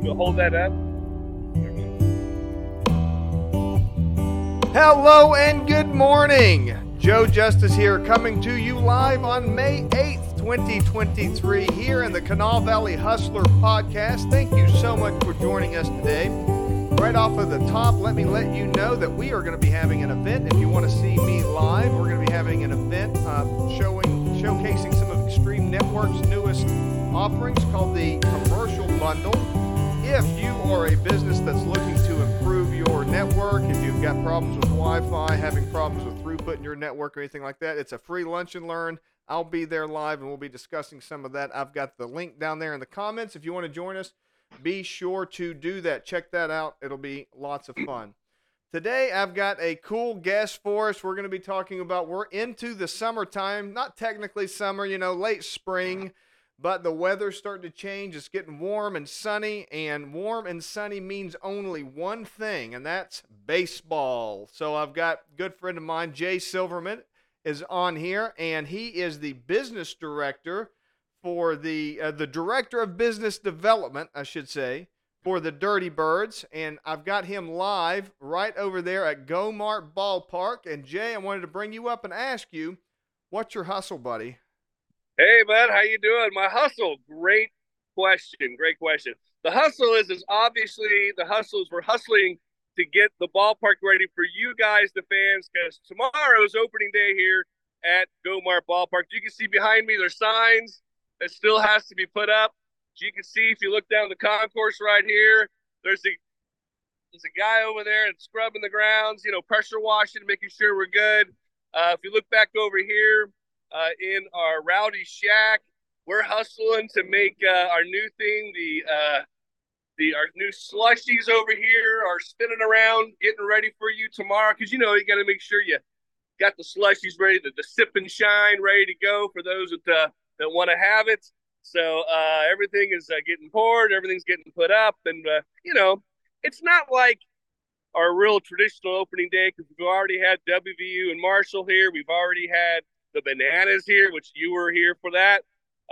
We'll hold that up. Hello and good morning. Joe Justice here, coming to you live on May 8th, 2023, here in the Kanawha Valley Hustler podcast. Thank you so much for joining us today. Right off of the top, let me let you know that we are going to be having an event. If you want to see me live, we're going to be having an event uh, showing, showcasing some of Extreme Network's newest offerings called the Commercial Bundle. If you are a business that's looking to improve your network, if you've got problems with Wi Fi, having problems with throughput in your network, or anything like that, it's a free lunch and learn. I'll be there live and we'll be discussing some of that. I've got the link down there in the comments. If you want to join us, be sure to do that. Check that out, it'll be lots of fun. Today, I've got a cool guest for us. We're going to be talking about we're into the summertime, not technically summer, you know, late spring but the weather's starting to change. It's getting warm and sunny, and warm and sunny means only one thing, and that's baseball. So I've got a good friend of mine, Jay Silverman, is on here, and he is the business director for the uh, the director of business development, I should say, for the Dirty Birds, and I've got him live right over there at GoMart Ballpark. And Jay, I wanted to bring you up and ask you, what's your hustle, buddy? Hey, bud, how you doing? My hustle, great question, great question. The hustle is is obviously the hustles we're hustling to get the ballpark ready for you guys, the fans, because tomorrow is opening day here at GoMart Ballpark. You can see behind me there's signs that still has to be put up. As you can see if you look down the concourse right here, there's a there's a guy over there and scrubbing the grounds, you know, pressure washing, making sure we're good. Uh, if you look back over here, uh, in our Rowdy Shack. We're hustling to make uh, our new thing, the uh, the our new slushies over here are spinning around, getting ready for you tomorrow. Because you know you got to make sure you got the slushies ready, the, the sip and shine ready to go for those that uh, that want to have it. So uh, everything is uh, getting poured, everything's getting put up, and uh, you know it's not like our real traditional opening day because we've already had WVU and Marshall here. We've already had the bananas here, which you were here for that.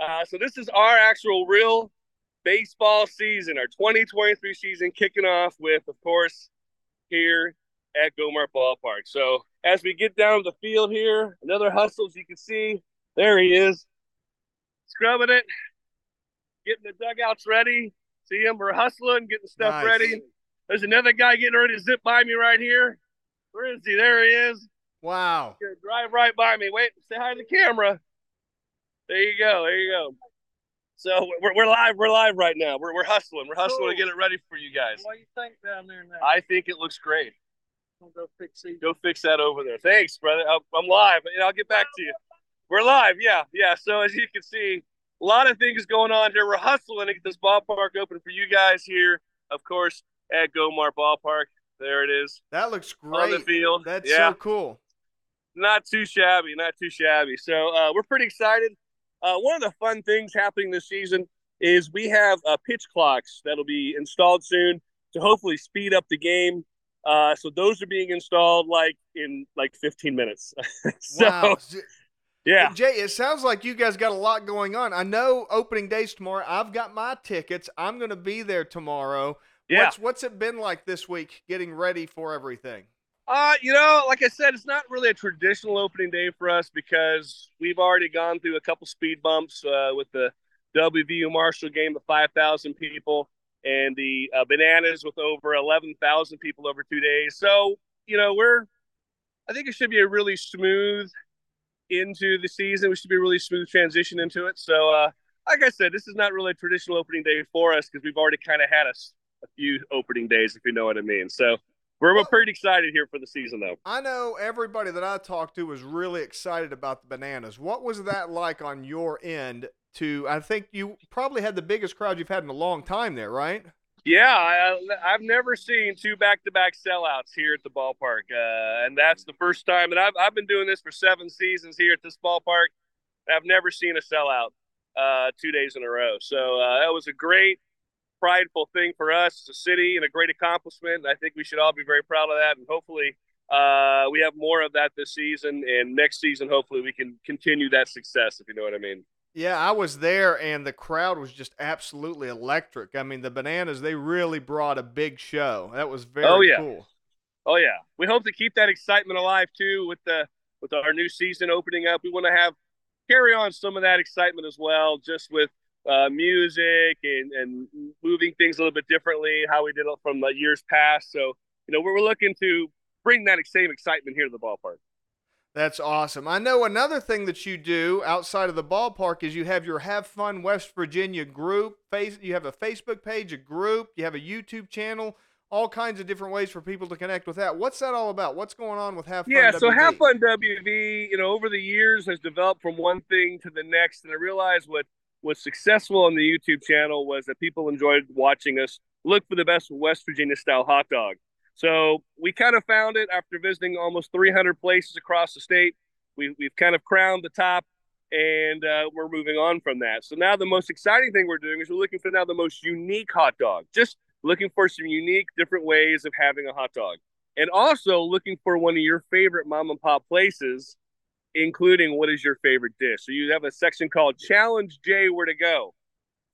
Uh, so this is our actual real baseball season, our 2023 season kicking off with, of course, here at GoMart Ballpark. So as we get down the field here, another hustle, as you can see, there he is, scrubbing it, getting the dugouts ready. See him, we're hustling, getting stuff nice. ready. There's another guy getting ready to zip by me right here. Where is he? There he is. Wow. drive right by me. Wait, say hi to the camera. There you go. There you go. So we're, we're live. We're live right now. We're, we're hustling. We're hustling cool. to get it ready for you guys. What do you think down there now? I think it looks great. I'll go fix it. Go fix that over there. Thanks, brother. I'm live. And I'll get back to you. We're live. Yeah, yeah. So as you can see, a lot of things going on here. We're hustling to get this ballpark open for you guys here, of course, at GoMart Ballpark. There it is. That looks great. On the field. That's yeah. so cool not too shabby, not too shabby. So uh, we're pretty excited. Uh, one of the fun things happening this season is we have uh, pitch clocks that'll be installed soon to hopefully speed up the game. Uh, so those are being installed like in like 15 minutes. so, wow. Yeah. Jay, it sounds like you guys got a lot going on. I know opening days tomorrow. I've got my tickets. I'm going to be there tomorrow. Yeah. What's, what's it been like this week getting ready for everything? Uh, you know, like I said, it's not really a traditional opening day for us because we've already gone through a couple speed bumps uh, with the WVU Marshall game of 5,000 people and the uh, Bananas with over 11,000 people over two days. So, you know, we're, I think it should be a really smooth into the season. We should be a really smooth transition into it. So, uh, like I said, this is not really a traditional opening day for us because we've already kind of had a, a few opening days, if you know what I mean. So, we're, we're pretty excited here for the season, though. I know everybody that I talked to was really excited about the bananas. What was that like on your end? To I think you probably had the biggest crowd you've had in a long time there, right? Yeah, I, have never seen two back-to-back sellouts here at the ballpark, uh, and that's the first time. And I've I've been doing this for seven seasons here at this ballpark. I've never seen a sellout uh, two days in a row. So uh, that was a great prideful thing for us as a city and a great accomplishment. I think we should all be very proud of that, and hopefully uh, we have more of that this season. And next season, hopefully, we can continue that success. If you know what I mean. Yeah, I was there, and the crowd was just absolutely electric. I mean, the bananas they really brought a big show. That was very oh, yeah. cool. Oh yeah, we hope to keep that excitement alive too with the with our new season opening up. We want to have carry on some of that excitement as well, just with uh, music and, and moving things a little bit differently, how we did it from the years past. So, you know, we're looking to bring that same excitement here to the ballpark. That's awesome. I know another thing that you do outside of the ballpark is you have your Have Fun West Virginia group. Face you have a Facebook page, a group, you have a YouTube channel, all kinds of different ways for people to connect with that. What's that all about? What's going on with Have Fun Yeah, WV? so Have Fun WV, you know, over the years has developed from one thing to the next and I realized what was successful on the YouTube channel was that people enjoyed watching us look for the best West Virginia style hot dog. So we kind of found it after visiting almost 300 places across the state. We, we've kind of crowned the top and uh, we're moving on from that. So now the most exciting thing we're doing is we're looking for now the most unique hot dog, just looking for some unique, different ways of having a hot dog. And also looking for one of your favorite mom and pop places including what is your favorite dish. So you have a section called Challenge Jay Where to Go.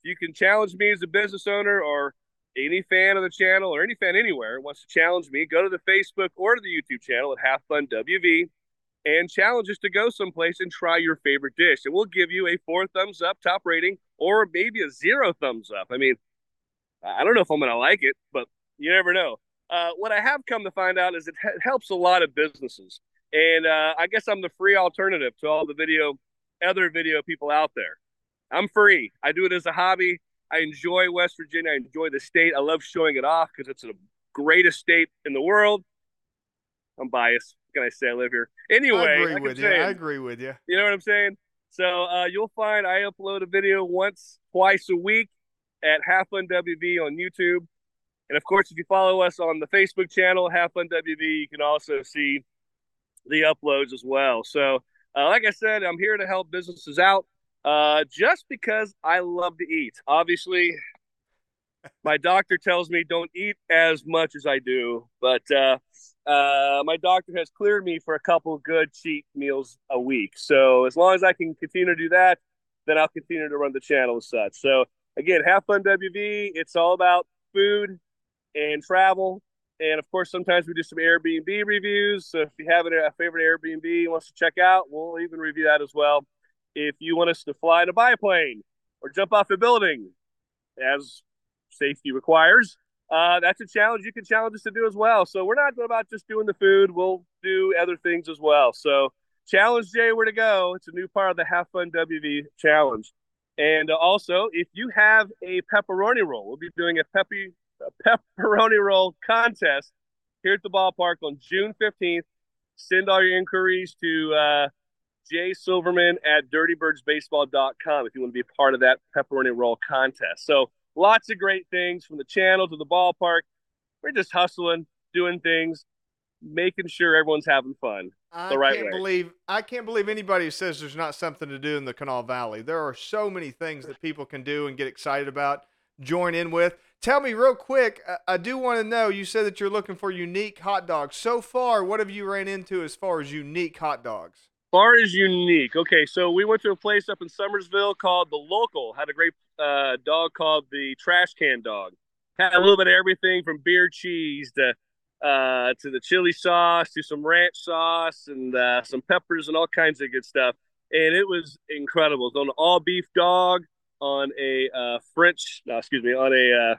You can challenge me as a business owner or any fan of the channel or any fan anywhere wants to challenge me, go to the Facebook or to the YouTube channel at Have Fun WV and challenge us to go someplace and try your favorite dish. And we'll give you a four thumbs up top rating or maybe a zero thumbs up. I mean, I don't know if I'm going to like it, but you never know. Uh, what I have come to find out is it helps a lot of businesses. And uh, I guess I'm the free alternative to all the video, other video people out there. I'm free. I do it as a hobby. I enjoy West Virginia. I enjoy the state. I love showing it off because it's the greatest state in the world. I'm biased. What can I say? I live here. Anyway, I agree like with I'm you. saying, I agree with you. You know what I'm saying? So uh, you'll find I upload a video once, twice a week at Have Fun WV on YouTube. And of course, if you follow us on the Facebook channel, Have Fun WV, you can also see the uploads as well. So, uh, like I said, I'm here to help businesses out uh, just because I love to eat. Obviously, my doctor tells me don't eat as much as I do, but uh, uh, my doctor has cleared me for a couple good cheat meals a week. So, as long as I can continue to do that, then I'll continue to run the channel as such. So, again, have fun, WV. It's all about food and travel and of course, sometimes we do some Airbnb reviews. So if you have a favorite Airbnb you want to check out, we'll even review that as well. If you want us to fly in a biplane or jump off a building, as safety requires, uh, that's a challenge you can challenge us to do as well. So we're not about just doing the food; we'll do other things as well. So challenge Jay where to go. It's a new part of the Have Fun WV challenge. And also, if you have a pepperoni roll, we'll be doing a peppy pepperoni roll contest here at the ballpark on June 15th. Send all your inquiries to uh, Jay Silverman at dirtybirdsbaseball.com if you want to be a part of that pepperoni roll contest. So lots of great things from the channel to the ballpark. We're just hustling, doing things, making sure everyone's having fun. I the right can't way. believe I can't believe anybody says there's not something to do in the Kanawha Valley. There are so many things that people can do and get excited about, join in with. Tell me real quick. I, I do want to know. You said that you're looking for unique hot dogs. So far, what have you ran into as far as unique hot dogs? Far as unique. Okay, so we went to a place up in Summersville called the Local. Had a great uh, dog called the Trash Can Dog. Had a little bit of everything from beer cheese to uh, to the chili sauce to some ranch sauce and uh, some peppers and all kinds of good stuff. And it was incredible. It was on an all beef dog on a uh, French, no, excuse me, on a uh,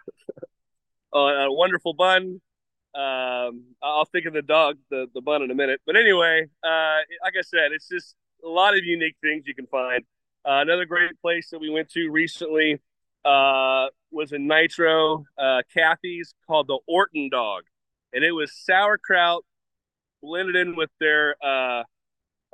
on a wonderful bun. Um, I'll think of the dog, the, the bun in a minute. But anyway, uh, like I said, it's just a lot of unique things you can find. Uh, another great place that we went to recently uh, was in Nitro, uh, Kathy's, called the Orton Dog, and it was sauerkraut blended in with their uh,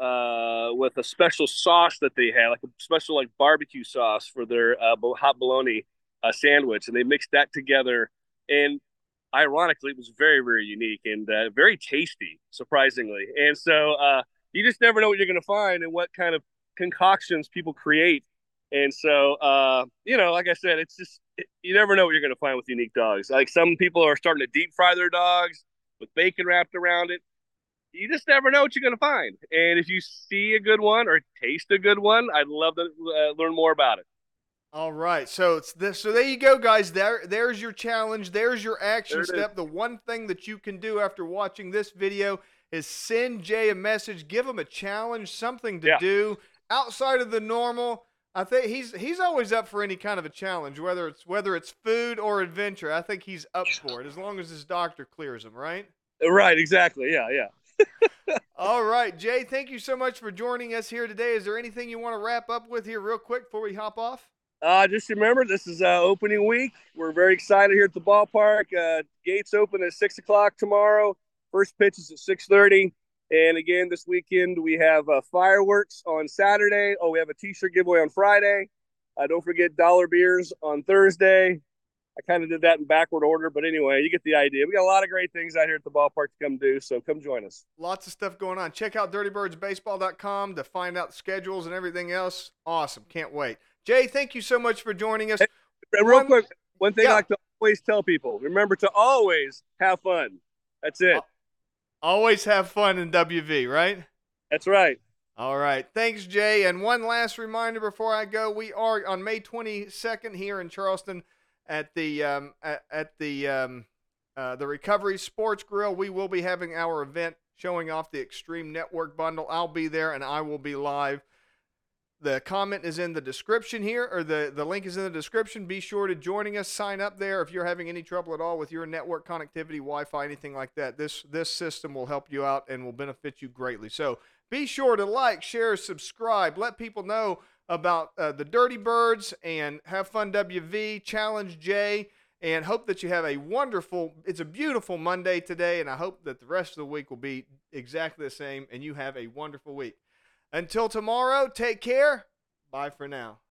uh, with a special sauce that they had, like a special like barbecue sauce for their uh, hot bologna uh, sandwich, and they mixed that together. And ironically, it was very very unique and uh, very tasty, surprisingly. And so uh, you just never know what you're going to find and what kind of concoctions people create. And so, you know, like I said, it's just it, you never know what you're going to find with unique dogs. Like some people are starting to deep fry their dogs with bacon wrapped around it you just never know what you're going to find. And if you see a good one or taste a good one, I'd love to uh, learn more about it. All right, so it's this. So there you go, guys. There, there's your challenge. There's your action There it step. The one thing that you can do after watching this video is send Jay a message, give him a challenge, something to Yeah. do outside of the normal. I think he's he's always up for any kind of a challenge, whether it's whether it's food or adventure. I think he's up for it as long as his doctor clears him, right? Right, exactly. Yeah, yeah. All right, Jay, thank you so much for joining us here today. Is there anything you want to wrap up with here, real quick, before we hop off? Uh, just remember, this is uh, opening week. We're very excited here at the ballpark. Uh, gates open at six o'clock tomorrow. First pitch is at six thirty. And again, this weekend we have uh, fireworks on Saturday. Oh, we have a T-shirt giveaway on Friday. Uh, don't forget dollar beers on Thursday. I kind of did that in backward order, but anyway, you get the idea. We got a lot of great things out here at the ballpark to come do, so come join us. Lots of stuff going on. Check out dirtybirdsbaseball.com to find out schedules and everything else. Awesome. Can't wait. Jay, thank you so much for joining us. And real One- quick, one thing yeah. I like to always tell people: remember to always have fun. That's it. Always have fun in WV, right? That's right. All right. Thanks, Jay. And one last reminder before I go: we are on May 22nd here in Charleston at the um, at, at the um, uh, the Recovery Sports Grill. We will be having our event showing off the Extreme Network bundle. I'll be there and I will be live. The comment is in the description here, or the, the link is in the description. Be sure to joining us. Sign up there if you're having any trouble at all with your network connectivity, Wi-Fi, anything like that. This this system will help you out and will benefit you greatly. So be sure to like, share, subscribe. Let people know about uh, the Dirty Birds and Have Fun WV Challenge Jay. And hope that you have a wonderful. It's a beautiful Monday today, and I hope that the rest of the week will be exactly the same. And you have a wonderful week. Until tomorrow, take care. Bye for now.